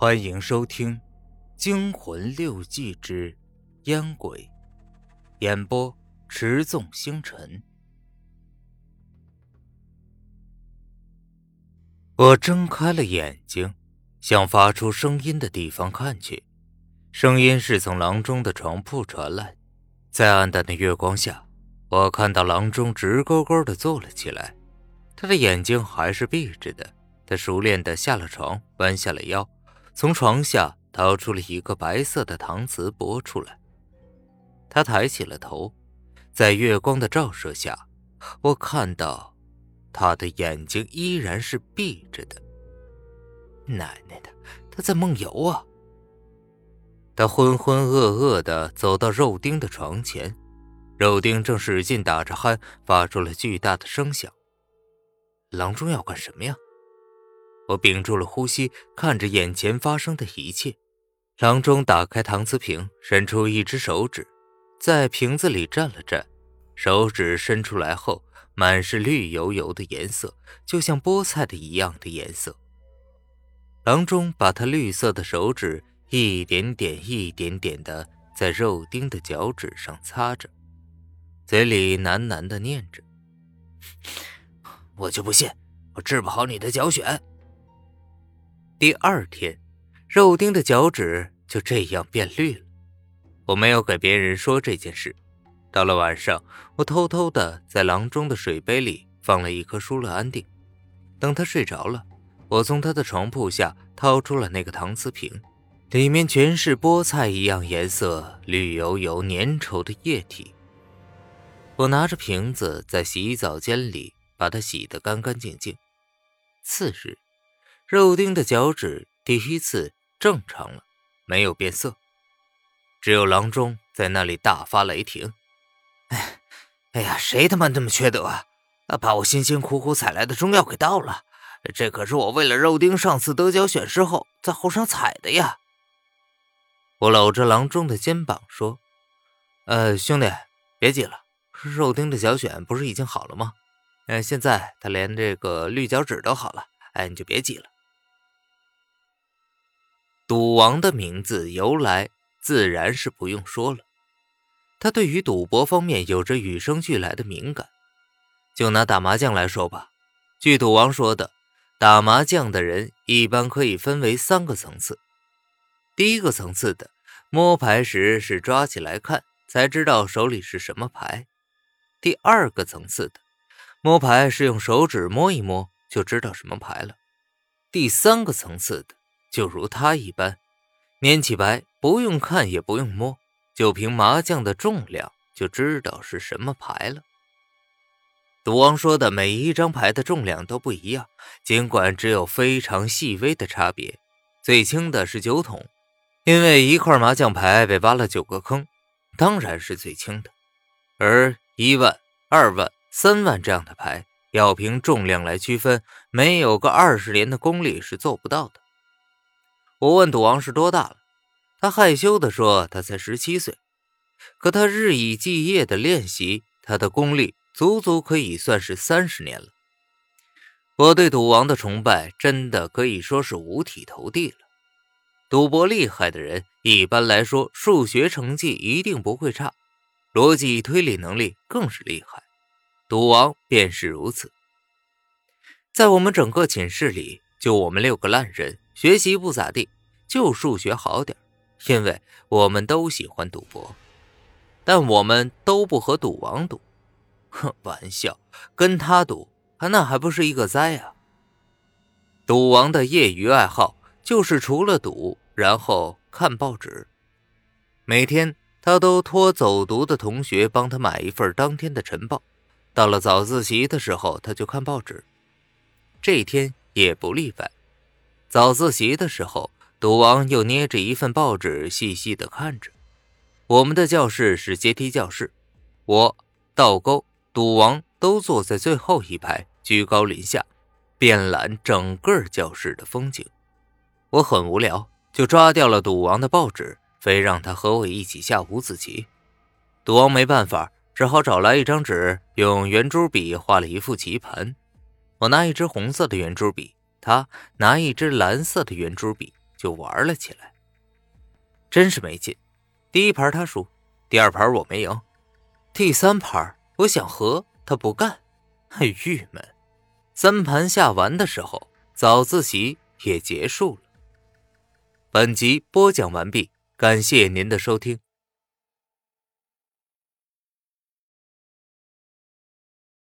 欢迎收听《惊魂六记之烟鬼》，演播：持纵星辰。我睁开了眼睛，向发出声音的地方看去。声音是从郎中的床铺传来，在暗淡的月光下，我看到郎中直勾勾的坐了起来，他的眼睛还是闭着的。他熟练的下了床，弯下了腰。从床下掏出了一个白色的搪瓷钵出来，他抬起了头，在月光的照射下，我看到他的眼睛依然是闭着的。奶奶的，他在梦游啊！他浑浑噩噩地走到肉丁的床前，肉丁正使劲打着鼾，发出了巨大的声响。郎中要干什么呀？我屏住了呼吸，看着眼前发生的一切。郎中打开搪瓷瓶，伸出一只手指，在瓶子里蘸了蘸。手指伸出来后，满是绿油油的颜色，就像菠菜的一样的颜色。郎中把他绿色的手指一点点、一点点的在肉丁的脚趾上擦着，嘴里喃喃的念着：“ 我就不信我治不好你的脚癣。”第二天，肉丁的脚趾就这样变绿了。我没有给别人说这件事。到了晚上，我偷偷的在郎中的水杯里放了一颗舒乐安定。等他睡着了，我从他的床铺下掏出了那个搪瓷瓶，里面全是菠菜一样颜色、绿油油、粘稠的液体。我拿着瓶子在洗澡间里把它洗得干干净净。次日。肉丁的脚趾第一次正常了，没有变色。只有郎中在那里大发雷霆：“哎，哎呀，谁他妈那么缺德啊！把我辛辛苦苦采来的中药给倒了！这可是我为了肉丁上次得脚选时候在后上采的呀！”我搂着郎中的肩膀说：“呃，兄弟，别急了，肉丁的脚癣不是已经好了吗？呃，现在他连这个绿脚趾都好了，哎，你就别急了。”赌王的名字由来自然是不用说了，他对于赌博方面有着与生俱来的敏感。就拿打麻将来说吧，据赌王说的，打麻将的人一般可以分为三个层次。第一个层次的摸牌时是抓起来看才知道手里是什么牌；第二个层次的摸牌是用手指摸一摸就知道什么牌了；第三个层次的。就如他一般，拈起牌不用看也不用摸，就凭麻将的重量就知道是什么牌了。赌王说的每一张牌的重量都不一样，尽管只有非常细微的差别。最轻的是九筒，因为一块麻将牌被挖了九个坑，当然是最轻的。而一万、二万、三万这样的牌，要凭重量来区分，没有个二十年的功力是做不到的。我问赌王是多大了，他害羞地说他才十七岁，可他日以继夜的练习，他的功力足足可以算是三十年了。我对赌王的崇拜真的可以说是五体投地了。赌博厉害的人，一般来说数学成绩一定不会差，逻辑推理能力更是厉害，赌王便是如此。在我们整个寝室里，就我们六个烂人。学习不咋地，就数学好点因为我们都喜欢赌博，但我们都不和赌王赌。哼，玩笑，跟他赌，那还不是一个灾啊！赌王的业余爱好就是除了赌，然后看报纸。每天他都托走读的同学帮他买一份当天的晨报，到了早自习的时候，他就看报纸。这天也不例外。早自习的时候，赌王又捏着一份报纸，细细的看着。我们的教室是阶梯教室，我、倒钩、赌王都坐在最后一排，居高临下，遍览整个教室的风景。我很无聊，就抓掉了赌王的报纸，非让他和我一起下五子棋。赌王没办法，只好找来一张纸，用圆珠笔画了一副棋盘。我拿一支红色的圆珠笔。他拿一支蓝色的圆珠笔，就玩了起来。真是没劲！第一盘他输，第二盘我没赢，第三盘我想和他不干，很郁闷。三盘下完的时候，早自习也结束了。本集播讲完毕，感谢您的收听。